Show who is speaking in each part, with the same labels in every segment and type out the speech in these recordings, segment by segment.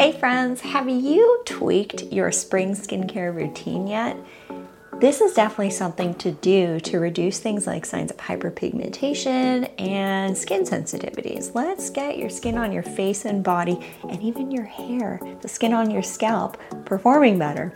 Speaker 1: Hey friends, have you tweaked your spring skincare routine yet? This is definitely something to do to reduce things like signs of hyperpigmentation and skin sensitivities. Let's get your skin on your face and body, and even your hair, the skin on your scalp, performing better.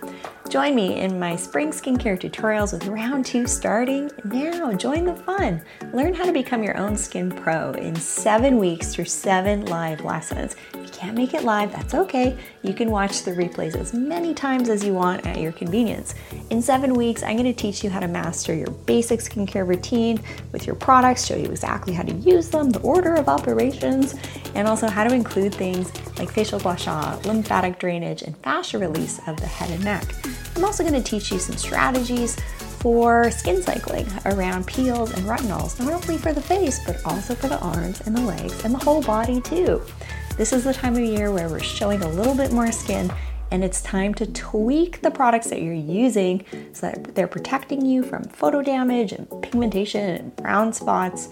Speaker 1: Join me in my spring skincare tutorials with round two starting now. Join the fun. Learn how to become your own skin pro in seven weeks through seven live lessons. Can't make it live, that's okay. You can watch the replays as many times as you want at your convenience. In seven weeks, I'm going to teach you how to master your basic skincare routine with your products, show you exactly how to use them, the order of operations, and also how to include things like facial gua sha, lymphatic drainage, and fascia release of the head and neck. I'm also going to teach you some strategies for skin cycling around peels and retinols, not only for the face, but also for the arms and the legs and the whole body too. This is the time of year where we're showing a little bit more skin and it's time to tweak the products that you're using so that they're protecting you from photo damage and pigmentation and brown spots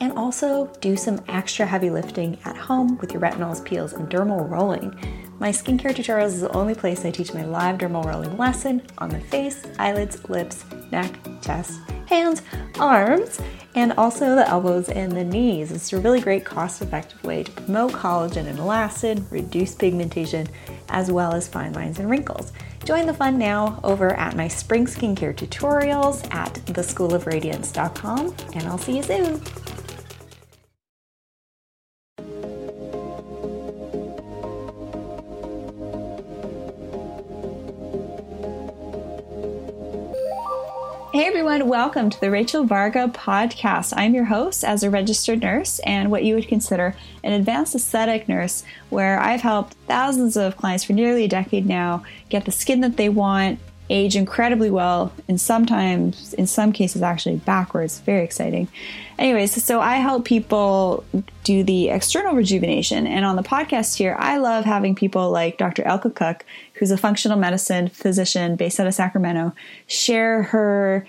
Speaker 1: and also do some extra heavy lifting at home with your retinols, peels, and dermal rolling. My skincare tutorials is the only place I teach my live dermal rolling lesson on the face, eyelids, lips, neck, chest, hands, arms, and also the elbows and the knees. It's a really great cost effective way to promote collagen and elastin, reduce pigmentation, as well as fine lines and wrinkles. Join the fun now over at my spring skincare tutorials at theschoolofradiance.com, and I'll see you soon. Hey everyone, welcome to the Rachel Varga podcast. I'm your host as a registered nurse and what you would consider an advanced aesthetic nurse, where I've helped thousands of clients for nearly a decade now get the skin that they want, age incredibly well, and sometimes, in some cases, actually backwards. Very exciting. Anyways, so I help people do the external rejuvenation. And on the podcast here, I love having people like Dr. Elke Cooke, who's a functional medicine physician based out of Sacramento, share her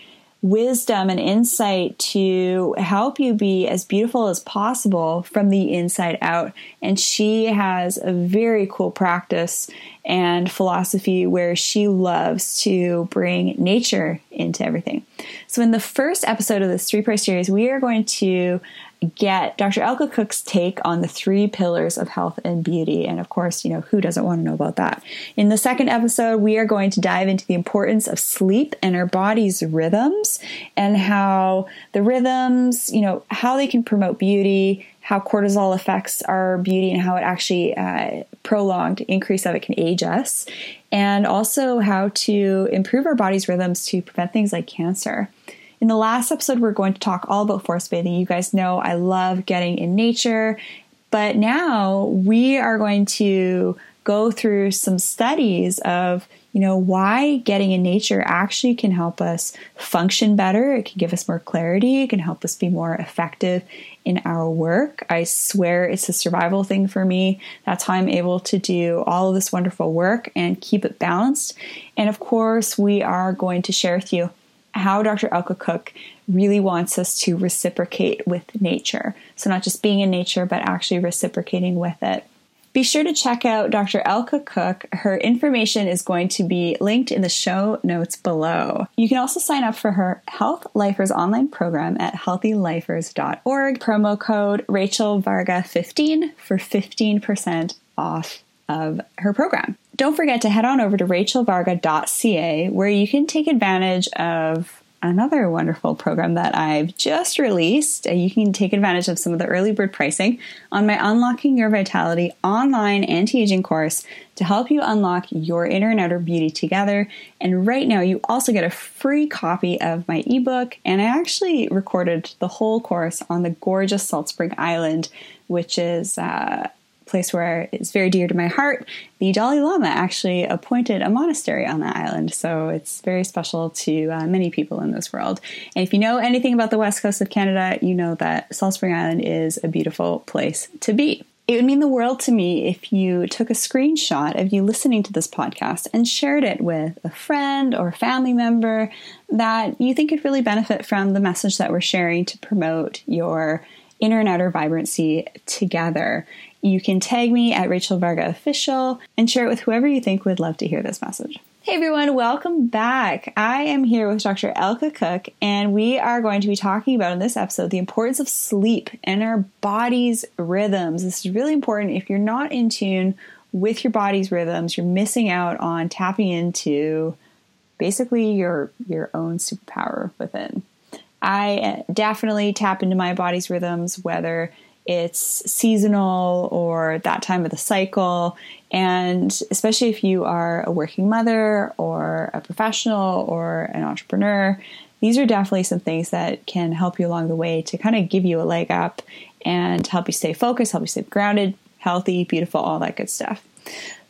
Speaker 1: wisdom and insight to help you be as beautiful as possible from the inside out. And she has a very cool practice and philosophy where she loves to bring nature into everything. So, in the first episode of this three part series, we are going to get Dr. Elke Cooke's take on the three pillars of health and beauty. And of course, you know, who doesn't want to know about that? In the second episode, we are going to dive into the importance of sleep and our body's rhythms and how the rhythms, you know, how they can promote beauty, how cortisol affects our beauty and how it actually uh, prolonged increase of it can age us, and also how to improve our body's rhythms to prevent things like cancer. In the last episode, we're going to talk all about forest bathing. You guys know I love getting in nature, but now we are going to go through some studies of you know why getting in nature actually can help us function better. It can give us more clarity. It can help us be more effective in our work. I swear it's a survival thing for me. That's how i'm able to do all of this wonderful work and keep it balanced. And of course we are going to share with you how Dr. Elke Cooke really wants us to reciprocate with nature. So, not just being in nature, but actually reciprocating with it. Be sure to check out Dr. Elke Cooke. Her information is going to be linked in the show notes below. You can also sign up for her Health Lifers online program at healthylifers.org. Promo code Rachel Varga 15 for 15% off of her program. Don't forget to head on over to rachelvarga.ca where you can take advantage of another wonderful program that I've just released. Uh, you can take advantage of some of the early bird pricing on my Unlocking Your Vitality online anti aging course to help you unlock your inner and outer beauty together. And right now, you also get a free copy of my ebook. And I actually recorded the whole course on the gorgeous Salt Spring Island, which is. Uh, place where it's very dear to my heart, the Dalai Lama actually appointed a monastery on the island. So it's very special to uh, many people in this world. And if you know anything about the west coast of Canada, you know that Salt Spring Island is a beautiful place to be. It would mean the world to me if you took a screenshot of you listening to this podcast and shared it with a friend or a family member that you think could really benefit from the message that we're sharing to promote your inner and outer vibrancy together. You can tag me at Rachel Varga Official and share it with whoever you think would love to hear this message. Hey everyone, welcome back. I am here with Dr. Elke Cooke, and we are going to be talking about in this episode the importance of sleep and our body's rhythms. This is really important. If you're not in tune with your body's rhythms, you're missing out on tapping into basically your your own superpower within. I uh, definitely tap into my body's rhythms, whether it's seasonal or that time of the cycle. And especially if you are a working mother or a professional or an entrepreneur, these are definitely some things that can help you along the way to kind of give you a leg up and help you stay focused, help you stay grounded, healthy, beautiful, all that good stuff.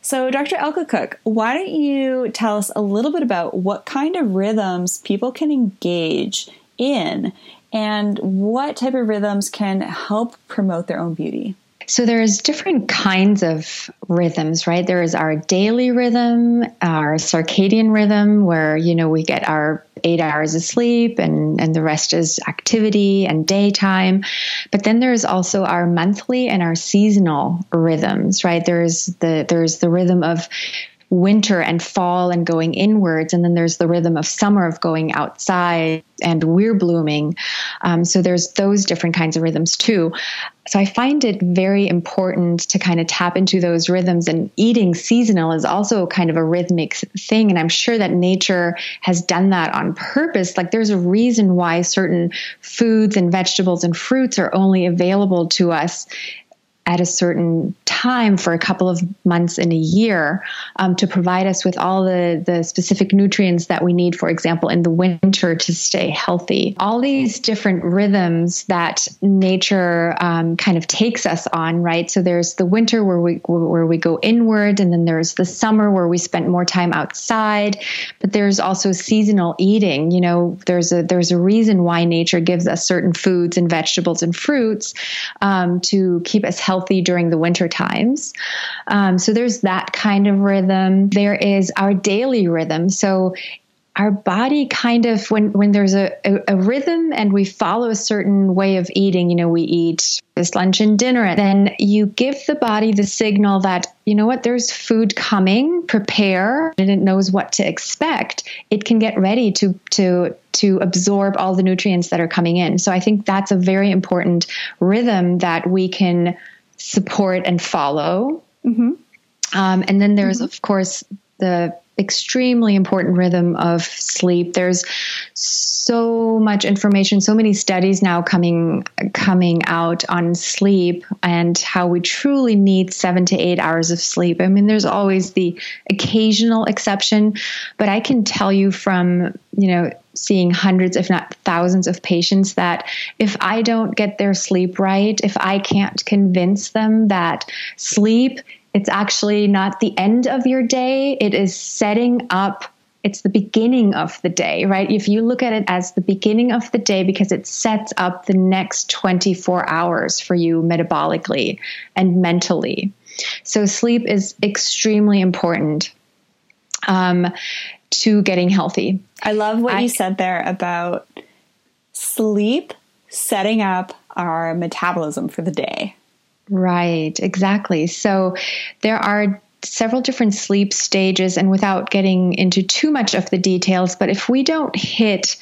Speaker 1: So, Dr. Elke Cooke, why don't you tell us a little bit about what kind of rhythms people can engage in and what type of rhythms can help promote their own beauty?
Speaker 2: So there's different kinds of rhythms, right? There is our daily rhythm, our circadian rhythm, where you know we get our eight hours of sleep and and the rest is activity and daytime. But then there's also our monthly and our seasonal rhythms, right? There's the there's the rhythm of winter and fall and going inwards. And then there's the rhythm of summer of going outside and we're blooming. Um, so there's those different kinds of rhythms too. So I find it very important to kind of tap into those rhythms and eating seasonal is also kind of a rhythmic thing. And I'm sure that nature has done that on purpose. Like there's a reason why certain foods and vegetables and fruits are only available to us at a certain time for a couple of months in a year um, to provide us with all the, the specific nutrients that we need, for example, in the winter to stay healthy. All these different rhythms that nature um, kind of takes us on, right? So there's the winter where we where we go inward, and then there's the summer where we spend more time outside. But there's also seasonal eating. You know, there's a there's a reason why nature gives us certain foods and vegetables and fruits um, to keep us healthy during the winter times. Um, so there's that kind of rhythm. There is our daily rhythm. So our body kind of when when there's a, a, a, rhythm and we follow a certain way of eating you know we eat this lunch and dinner then you give the body the signal that you know what there's food coming prepare and it knows what to expect it can get ready to to to absorb all the nutrients that are coming in so i think that's a very important rhythm that we can support and follow. Mm-hmm. Um, and then there's, mm-hmm. of course, the extremely important rhythm of sleep. There's so much information, so many studies now coming coming out on sleep and how we truly need 7 to 8 hours of sleep. I mean there's always the occasional exception, but I can tell you from, you know, seeing hundreds, if not thousands, of patients that if I don't get their sleep right, if I can't convince them that sleep, it's actually not the end of your day, it is setting up. It's the beginning of the day, right? If you look at it as the beginning of the day, because it sets up the next 24 hours for you metabolically and mentally. So, sleep is extremely important. Um, to getting healthy.
Speaker 1: I love what I, you said there about sleep setting up our metabolism for the day.
Speaker 2: Right, exactly. So there are several different sleep stages, and without getting into too much of the details, but if we don't hit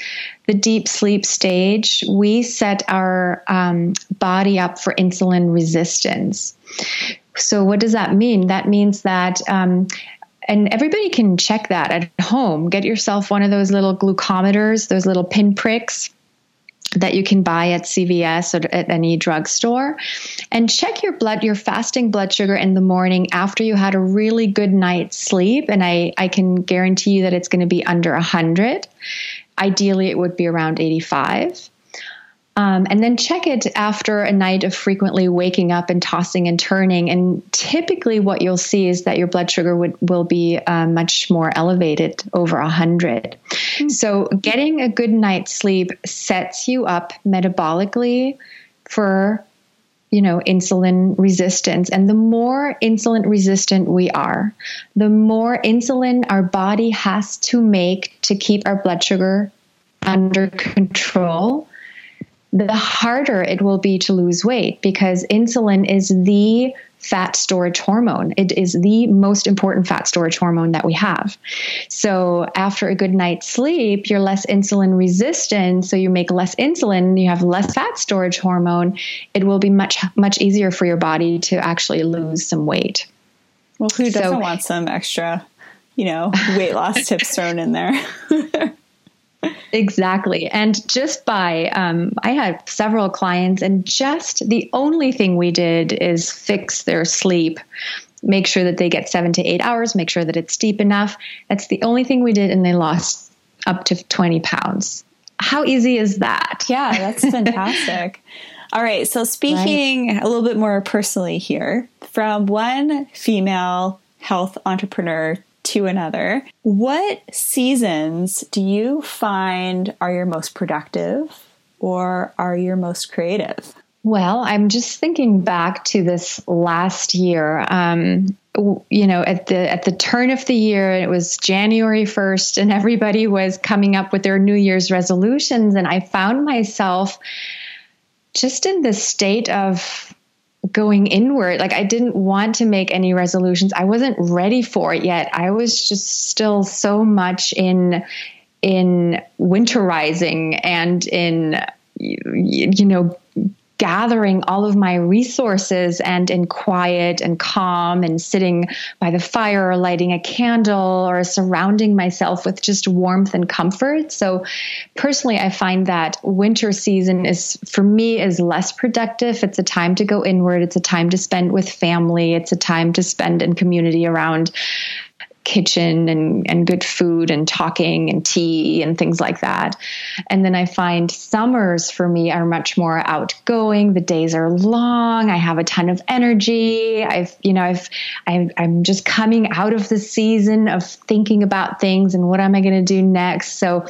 Speaker 2: the deep sleep stage, we set our um, body up for insulin resistance. So, what does that mean? That means that um, and everybody can check that at home. Get yourself one of those little glucometers, those little pinpricks that you can buy at CVS or at any drugstore. And check your blood your fasting blood sugar in the morning after you had a really good night's sleep. And I I can guarantee you that it's going to be under 100 ideally it would be around 85 um, and then check it after a night of frequently waking up and tossing and turning. And typically, what you'll see is that your blood sugar would, will be uh, much more elevated over 100. Mm-hmm. So, getting a good night's sleep sets you up metabolically for you know insulin resistance and the more insulin resistant we are the more insulin our body has to make to keep our blood sugar under control the harder it will be to lose weight because insulin is the fat storage hormone. It is the most important fat storage hormone that we have. So, after a good night's sleep, you're less insulin resistant. So, you make less insulin, you have less fat storage hormone. It will be much, much easier for your body to actually lose some weight.
Speaker 1: Well, who doesn't so, want some extra, you know, weight loss tips thrown in there?
Speaker 2: Exactly. And just by, um, I had several clients, and just the only thing we did is fix their sleep, make sure that they get seven to eight hours, make sure that it's deep enough. That's the only thing we did, and they lost up to 20 pounds. How easy is that?
Speaker 1: Yeah, that's fantastic. All right. So, speaking right. a little bit more personally here, from one female health entrepreneur to another. What seasons do you find are your most productive or are your most creative?
Speaker 2: Well, I'm just thinking back to this last year. Um, you know, at the at the turn of the year, it was January 1st, and everybody was coming up with their New Year's resolutions, and I found myself just in this state of going inward. Like I didn't want to make any resolutions. I wasn't ready for it yet. I was just still so much in in winterizing and in you know gathering all of my resources and in quiet and calm and sitting by the fire or lighting a candle or surrounding myself with just warmth and comfort. So personally I find that winter season is for me is less productive. It's a time to go inward, it's a time to spend with family, it's a time to spend in community around kitchen and, and good food and talking and tea and things like that. And then I find summers for me are much more outgoing. The days are long. I have a ton of energy. I've, you know, I've, I'm, I'm just coming out of the season of thinking about things and what am I going to do next. So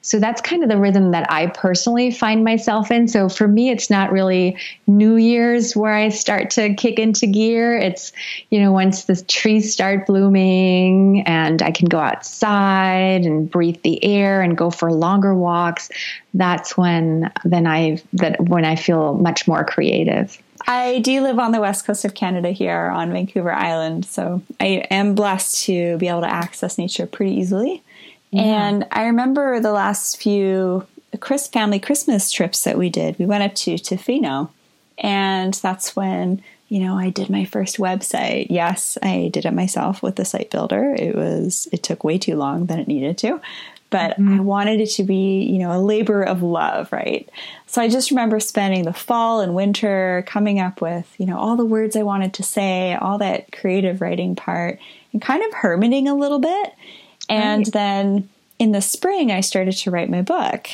Speaker 2: so that's kind of the rhythm that I personally find myself in. So for me, it's not really New Year's where I start to kick into gear. It's, you know, once the trees start blooming and I can go outside and breathe the air and go for longer walks, that's when then I that when I feel much more creative.
Speaker 1: I do live on the west coast of Canada here on Vancouver Island, so I am blessed to be able to access nature pretty easily. Yeah. And I remember the last few Chris family Christmas trips that we did. We went up to Tofino, and that's when you know I did my first website. Yes, I did it myself with the site builder. It was it took way too long than it needed to, but mm-hmm. I wanted it to be you know a labor of love, right? So I just remember spending the fall and winter coming up with you know all the words I wanted to say, all that creative writing part, and kind of hermiting a little bit and right. then in the spring, I started to write my book.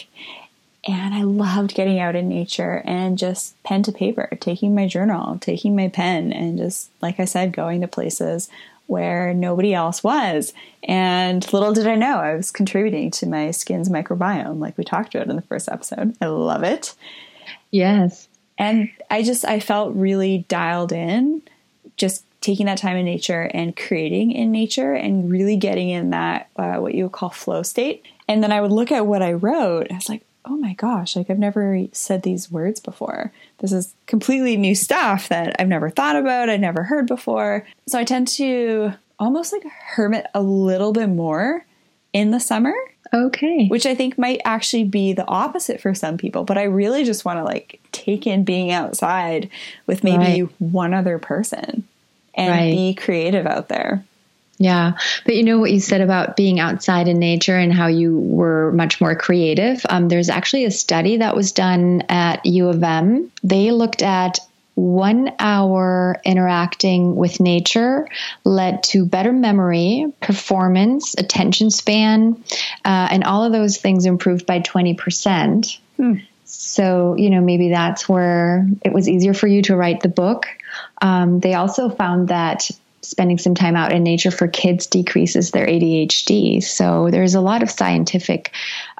Speaker 1: And I loved getting out in nature and just pen to paper, taking my journal, taking my pen, and just, like I said, going to places where nobody else was. And little did I know, I was contributing to my skin's microbiome, like we talked about in the first episode. I love it.
Speaker 2: Yes.
Speaker 1: And I just, I felt really dialed in, just taking that time in nature and creating in nature and really getting in that uh, what you would call flow state. And then I would look at what I wrote. I was like, oh my gosh, like I've never said these words before. This is completely new stuff that I've never thought about, I've never heard before. So I tend to almost like hermit a little bit more in the summer.
Speaker 2: Okay.
Speaker 1: Which I think might actually be the opposite for some people, but I really just want to like take in being outside with maybe right. one other person and right. be creative out there.
Speaker 2: Yeah. But you know what you said about being outside in nature and how you were much more creative? Um, there's actually a study that was done at U of M. They looked at one hour interacting with nature led to better memory, performance, attention span, uh, and all of those things improved by 20%. Hmm. So, you know, maybe that's where it was easier for you to write the book um, they also found that spending some time out in nature for kids decreases their ADHD. So there's a lot of scientific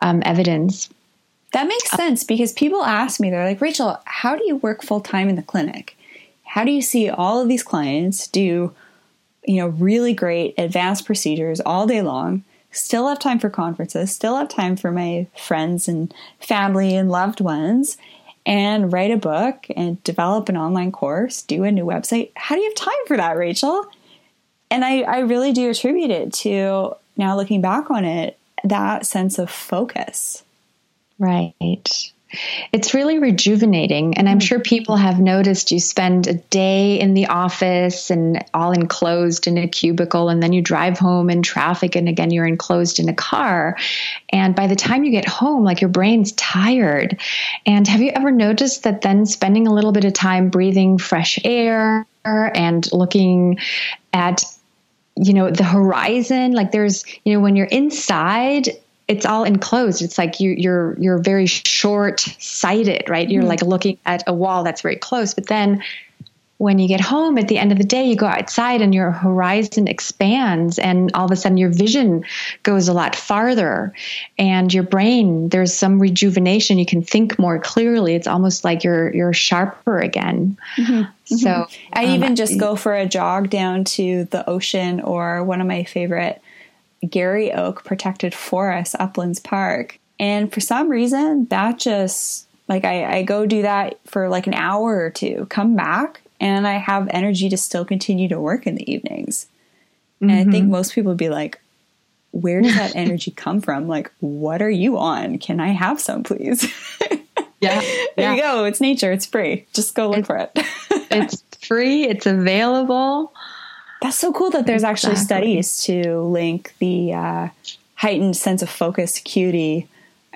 Speaker 2: um, evidence.
Speaker 1: That makes sense because people ask me, they're like, Rachel, how do you work full time in the clinic? How do you see all of these clients do, you know, really great advanced procedures all day long? Still have time for conferences, still have time for my friends and family and loved ones, and write a book and develop an online course, do a new website. How do you have time for that, Rachel? And I, I really do attribute it to now looking back on it, that sense of focus.
Speaker 2: Right. It's really rejuvenating. And I'm mm. sure people have noticed you spend a day in the office and all enclosed in a cubicle, and then you drive home in traffic, and again, you're enclosed in a car. And by the time you get home, like your brain's tired. And have you ever noticed that then spending a little bit of time breathing fresh air and looking at you know the horizon like there's you know when you're inside it's all enclosed. It's like you, you're you're very short sighted, right? You're mm like looking at a wall that's very close. But then when you get home at the end of the day, you go outside and your horizon expands, and all of a sudden your vision goes a lot farther, and your brain there's some rejuvenation. You can think more clearly. It's almost like you're you're sharper again. Mm-hmm. So
Speaker 1: mm-hmm. I um, even just go for a jog down to the ocean, or one of my favorite Garry Oak Protected Forest, Uplands Park. And for some reason, that just like I, I go do that for like an hour or two, come back, and I have energy to still continue to work in the evenings. Mm-hmm. And I think mm-hmm. most people would be like, where does that energy come from? Like, what are you on? Can I have some, please?
Speaker 2: Yeah.
Speaker 1: there yeah. you go. It's nature. It's free. Just go look it's, for it.
Speaker 2: it's free. It's available.
Speaker 1: That's so cool that there's exactly. actually studies to link the uh, heightened sense of focus, acuity,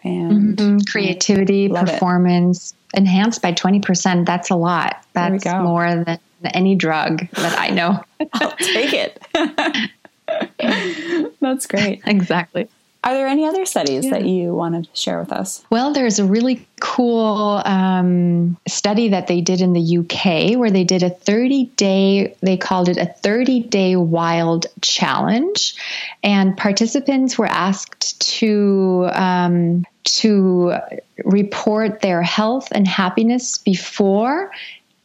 Speaker 1: and
Speaker 2: mm-hmm. creativity, performance it. enhanced by 20%. That's a lot. That's more than any drug that I know.
Speaker 1: I'll take it. That's great.
Speaker 2: Exactly.
Speaker 1: Are there any other studies yeah. that you want to share with us?
Speaker 2: Well, there's a really cool um, study that they did in the UK where they did a 30 day, they called it a 30 day wild challenge. And participants were asked to, um, to report their health and happiness before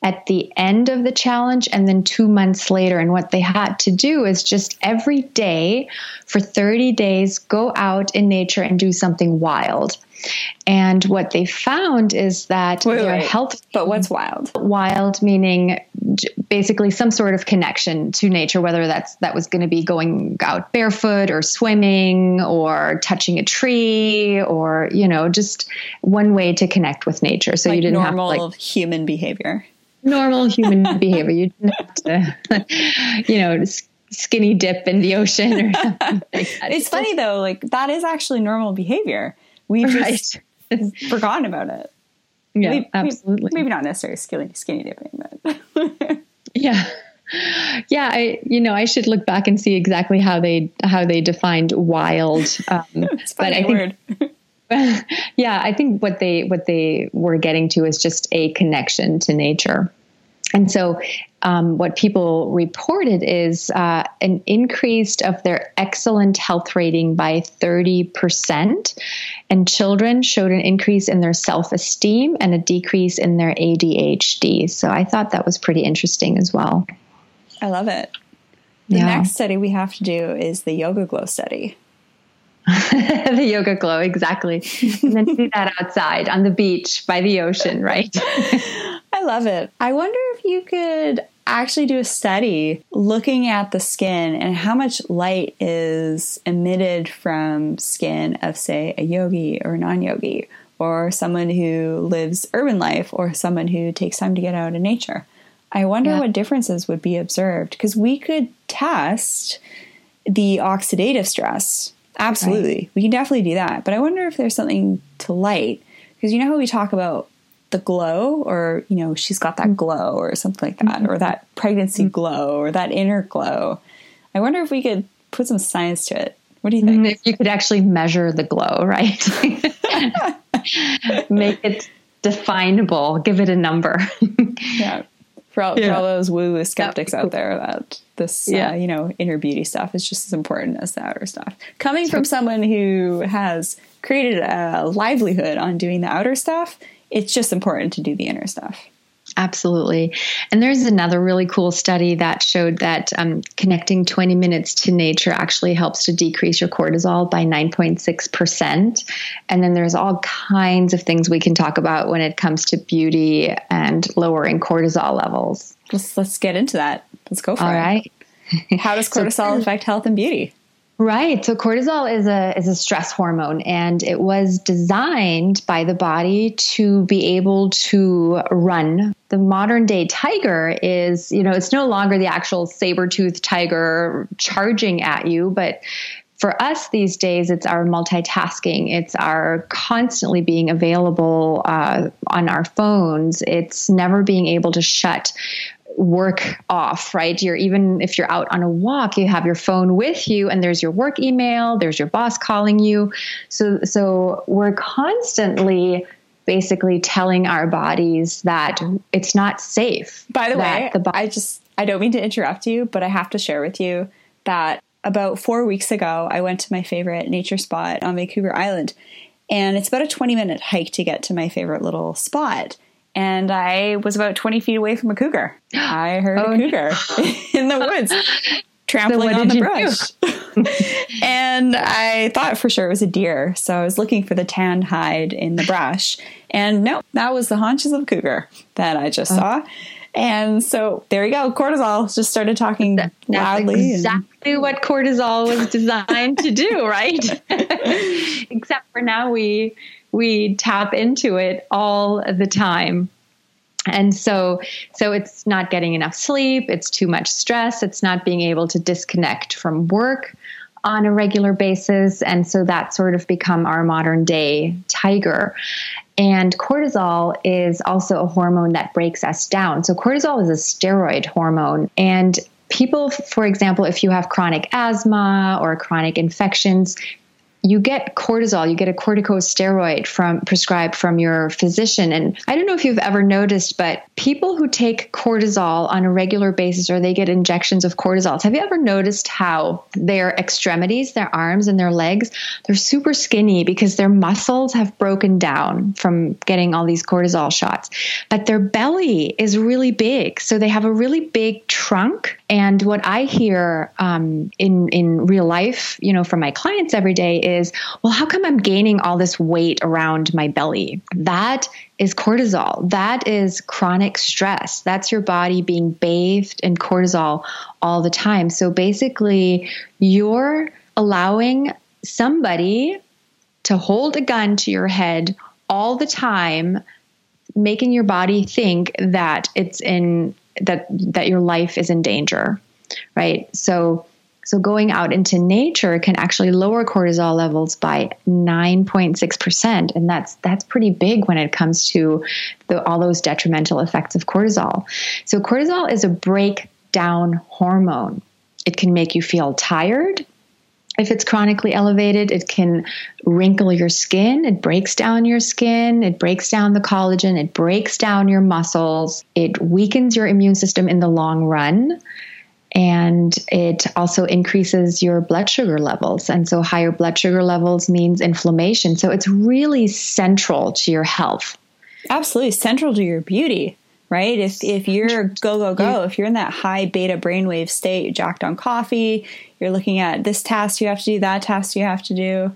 Speaker 2: at the end of the challenge and then two months later. And what they had to do is just every day for 30 days go out in nature and do something wild. And what they found is that wait, their wait. health.
Speaker 1: But what's wild?
Speaker 2: Wild meaning basically some sort of connection to nature, whether that's that was going to be going out barefoot or swimming or touching a tree or you know just one way to connect with nature. So
Speaker 1: like
Speaker 2: you didn't
Speaker 1: normal
Speaker 2: have like
Speaker 1: human behavior
Speaker 2: normal human behavior. You didn't have to, you know, skinny dip in the ocean or something.
Speaker 1: Like it's funny though, like that is actually normal behavior. We just right. forgotten about it.
Speaker 2: Yeah, maybe, absolutely.
Speaker 1: Maybe not necessarily skinny, skinny dipping, but
Speaker 2: yeah. Yeah, I you know I should look back and see exactly how they how they defined wild. Um,
Speaker 1: but I word.
Speaker 2: yeah, I think what they what they were getting to is just a connection to nature. And so, um, what people reported is uh, an increase of their excellent health rating by 30%. And children showed an increase in their self esteem and a decrease in their ADHD. So, I thought that was pretty interesting as well.
Speaker 1: I love it. The yeah. next study we have to do is the Yoga Glow study.
Speaker 2: the yoga glow, exactly. And then do that outside on the beach by the ocean, right?
Speaker 1: I love it. I wonder if you could actually do a study looking at the skin and how much light is emitted from skin of, say, a yogi or a non yogi, or someone who lives urban life, or someone who takes time to get out in nature. I wonder yeah. what differences would be observed because we could test the oxidative stress Absolutely. Right. We can definitely do that. But I wonder if there's something to light. Because you know how we talk about the glow, or, you know, she's got that mm-hmm. glow, or something like that, mm-hmm. or that pregnancy mm-hmm. glow, or that inner glow. I wonder if we could put some science to it. What do you think?
Speaker 2: If you could actually measure the glow, right? Make it definable, give it a number.
Speaker 1: yeah for all, yeah. for all those woo woo skeptics out there that this, uh, yeah. Uh, you know, inner beauty stuff is just as important as the outer stuff. Coming from someone who has created a livelihood on doing the outer stuff, it's just important to do the inner stuff.
Speaker 2: Absolutely. And there's another really cool study that showed that um, connecting 20 minutes to nature actually helps to decrease your cortisol by 9.6%. And then there's all kinds of things we can talk about when it comes to beauty and lowering cortisol levels.
Speaker 1: Let's, let's get into that. Let's go for
Speaker 2: all
Speaker 1: it.
Speaker 2: All right.
Speaker 1: How does cortisol so, affect health and beauty?
Speaker 2: Right. So cortisol is a is a stress hormone and it was designed by the body to be able to run. The modern day tiger is, you know, it's no longer the actual saber-toothed tiger charging at you, but for us these days, it's our multitasking. It's our constantly being available uh, on our phones. It's never being able to shut work off, right? You're even if you're out on a walk, you have your phone with you and there's your work email, there's your boss calling you. So so we're constantly basically telling our bodies that it's not safe.
Speaker 1: By the way, the I just I don't mean to interrupt you, but I have to share with you that about 4 weeks ago I went to my favorite nature spot on Vancouver Island and it's about a 20 minute hike to get to my favorite little spot and I was about 20 feet away from a cougar. I heard oh, a cougar no. in the woods trampling so on the brush. and I thought for sure it was a deer. So I was looking for the tan hide in the brush. And no, that was the haunches of a cougar that I just oh. saw. And so there you go. Cortisol just started talking that, loudly.
Speaker 2: exactly and, what cortisol was designed to do, right? Except for now we we tap into it all the time. And so so it's not getting enough sleep it's too much stress it's not being able to disconnect from work on a regular basis. And so that sort of become our modern day tiger. And cortisol is also a hormone that breaks us down. So cortisol is a steroid hormone. And people for example if you have chronic asthma or chronic infections you get cortisol, you get a corticosteroid from prescribed from your physician. And I don't know if you've ever noticed, but people who take cortisol on a regular basis or they get injections of cortisol, have you ever noticed how their extremities, their arms and their legs, they're super skinny because their muscles have broken down from getting all these cortisol shots. But their belly is really big. So they have a really big trunk. And what I hear um, in in real life, you know, from my clients every day is is, well, how come I'm gaining all this weight around my belly? That is cortisol. That is chronic stress. That's your body being bathed in cortisol all the time. So basically, you're allowing somebody to hold a gun to your head all the time, making your body think that it's in that that your life is in danger, right? So so going out into nature can actually lower cortisol levels by 9.6%. And that's, that's pretty big when it comes to the, all those detrimental effects of cortisol. So cortisol is a breakdown hormone. It can make you feel tired. If it's chronically elevated, it can wrinkle your skin. It breaks down your skin. It breaks down the collagen. It breaks down your muscles. It weakens your immune system in the long run and it also increases your blood sugar levels. And so, higher blood sugar levels means inflammation. So, it's really central to your health.
Speaker 1: Absolutely central to your beauty, right? If, if you're go, go, go, if you're in that high beta brainwave state, you're jacked on coffee, you're looking at this task you have to do, that task you have to do.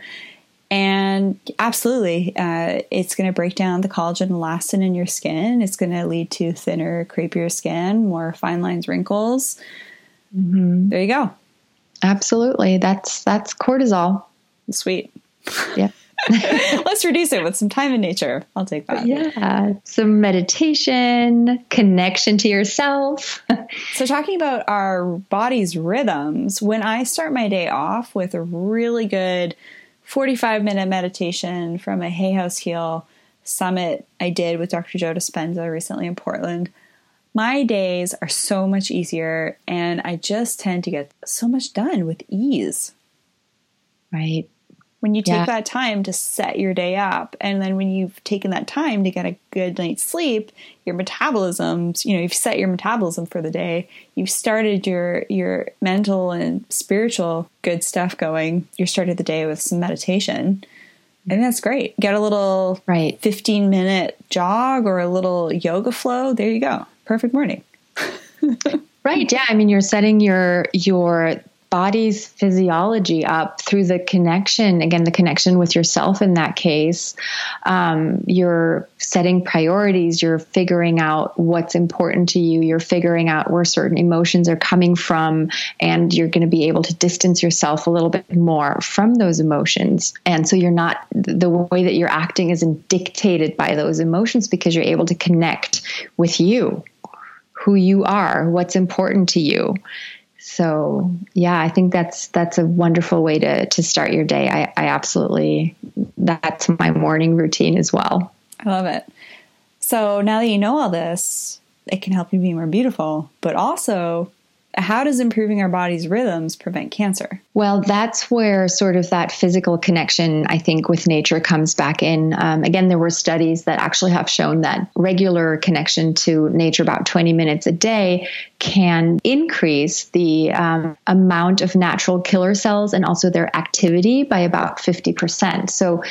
Speaker 1: And absolutely, uh, it's going to break down the collagen elastin in your skin. It's going to lead to thinner, creepier skin, more fine lines, wrinkles. Mm-hmm. There you go.
Speaker 2: Absolutely. That's that's cortisol.
Speaker 1: Sweet.
Speaker 2: Yeah.
Speaker 1: Let's reduce it with some time in nature. I'll take that.
Speaker 2: Yeah. Some meditation, connection to yourself.
Speaker 1: so, talking about our body's rhythms, when I start my day off with a really good 45 minute meditation from a Hay House Heal summit I did with Dr. Joe Dispenza recently in Portland, my days are so much easier and I just tend to get so much done with ease.
Speaker 2: Right.
Speaker 1: When you take yeah. that time to set your day up, and then when you've taken that time to get a good night's sleep, your metabolisms, you know, you've set your metabolism for the day, you've started your your mental and spiritual good stuff going, you started the day with some meditation. And that's great. Get a little
Speaker 2: right
Speaker 1: 15 minute jog or a little yoga flow. There you go. Perfect morning.
Speaker 2: right. Yeah. I mean, you're setting your your body's physiology up through the connection again the connection with yourself in that case. Um, you're setting priorities you're figuring out what's important to you you're figuring out where certain emotions are coming from and you're going to be able to distance yourself a little bit more from those emotions. And so you're not the way that you're acting isn't dictated by those emotions because you're able to connect with you who you are what's important to you so yeah i think that's that's a wonderful way to to start your day. I, I absolutely that's my morning routine as well.
Speaker 1: I love it. So now that you know all this it can help you be more beautiful but also how does improving our body's rhythms prevent cancer?
Speaker 2: Well, that's where sort of that physical connection, I think, with nature comes back in. Um, again, there were studies that actually have shown that regular connection to nature, about 20 minutes a day, can increase the um, amount of natural killer cells and also their activity by about 50%. So,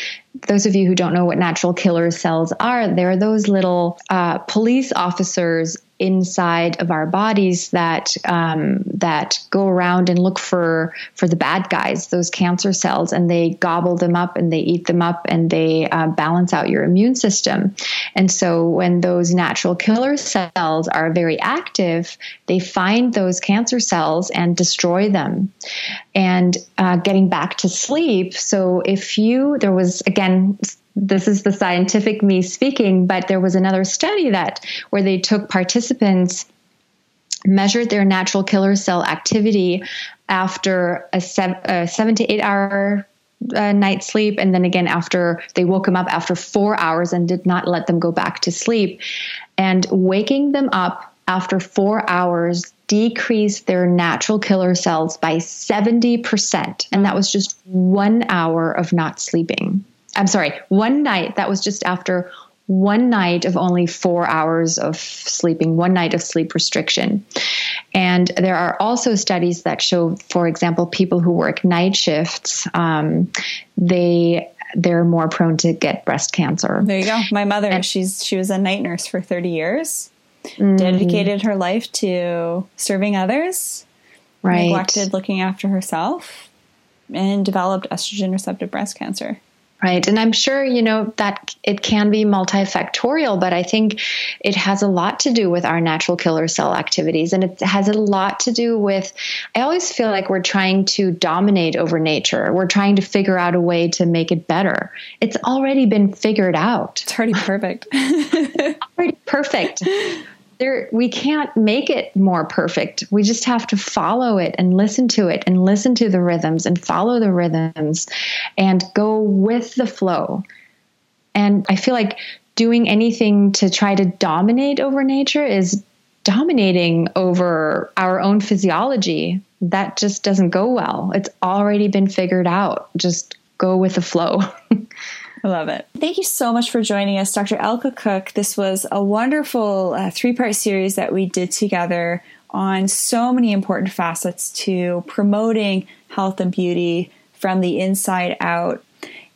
Speaker 2: those of you who don't know what natural killer cells are, they're those little uh, police officers inside of our bodies that um, that go around and look for for the bad guys, those cancer cells, and they gobble them up and they eat them up and they uh, balance out your immune system. And so when those natural killer cells are very active, they find those cancer cells and destroy them. And uh, getting back to sleep. So if you there was again this is the scientific me speaking, but there was another study that where they took participants, measured their natural killer cell activity after a, seven, a seven to eight hour uh, night sleep, and then again after they woke them up after four hours and did not let them go back to sleep. And waking them up after four hours decreased their natural killer cells by 70%. And that was just one hour of not sleeping. I'm sorry, one night that was just after one night of only four hours of sleeping, one night of sleep restriction. And there are also studies that show, for example, people who work night shifts, um, they they're more prone to get breast cancer.
Speaker 1: There you go. My mother, and, she's she was a night nurse for 30 years. Mm-hmm. Dedicated her life to serving others. Right. Neglected looking after herself and developed estrogen receptive breast cancer.
Speaker 2: Right. And I'm sure, you know, that it can be multifactorial, but I think it has a lot to do with our natural killer cell activities. And it has a lot to do with, I always feel like we're trying to dominate over nature. We're trying to figure out a way to make it better. It's already been figured out.
Speaker 1: It's already perfect.
Speaker 2: already perfect there we can't make it more perfect. We just have to follow it and listen to it and listen to the rhythms and follow the rhythms and go with the flow. And I feel like doing anything to try to dominate over nature is dominating over our own physiology. That just doesn't go well. It's already been figured out. Just go with the flow.
Speaker 1: I love it. Thank you so much for joining us, Dr. Elke Cooke. This was a wonderful uh, three part series that we did together on so many important facets to promoting health and beauty from the inside out.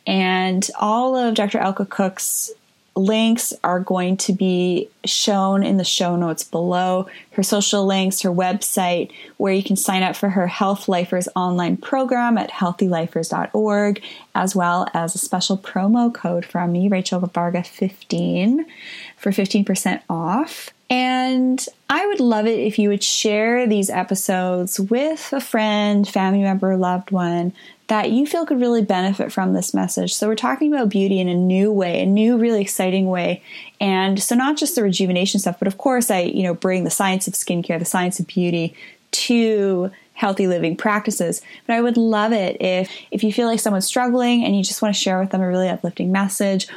Speaker 1: And all of Dr. Elke Cooke's links are going to be shown in the show notes below. Her social links, her website, where you can sign up for her Health Lifers online program at healthylifers.org, as well as a special promo code from me, Rachel Varga 15 for 15% off. And I would love it if you would share these episodes with a friend, family member, loved one that you feel could really benefit from this message. So, we're talking about beauty in a new way, a new, really exciting way. And so, not just the rejuvenation stuff, but of course, I, you know, bring the science of skincare, the science of beauty to healthy living practices. But I would love it if if you feel like someone's struggling and you just want to share with them a really uplifting message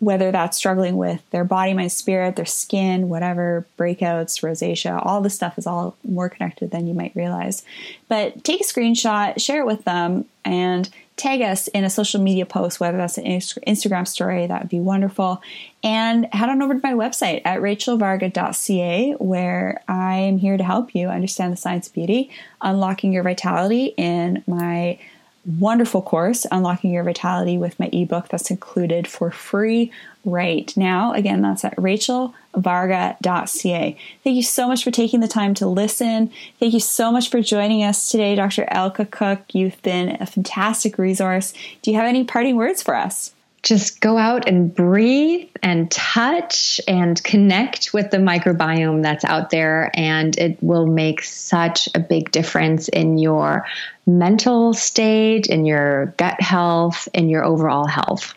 Speaker 1: whether that's struggling with their body, mind, spirit, their skin, whatever, breakouts, rosacea, all this stuff is all more connected than you might realize. But take a screenshot, share it with them, and tag us in a social media post, whether that's an Instagram story, that would be wonderful. And head on over to my website at rachelvarga.ca, where I am here to help you understand the science of beauty, unlocking your vitality in my wonderful course, Unlocking Your Vitality, with my ebook that's included for free right now. Again, that's at rachelvarga.ca. Thank you so much for taking the time to listen. Thank you so much for joining us today, Dr. Elke Cooke. You've been a fantastic resource. Do you have any parting words for us?
Speaker 2: Just go out and breathe and touch and connect with the microbiome that's out there. And it will make such a big difference in your mental state, in your gut health, in your overall health.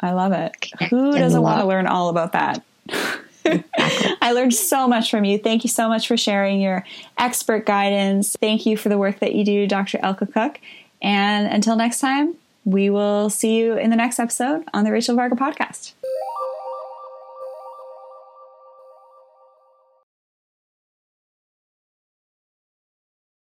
Speaker 1: I love it. Who doesn't want to learn all about that? I learned so much from you. Thank you so much for sharing your expert guidance. Thank you for the work that you do, Dr. Elke Cooke. And until next time, we will see you in the next episode on the Rachel Varga podcast.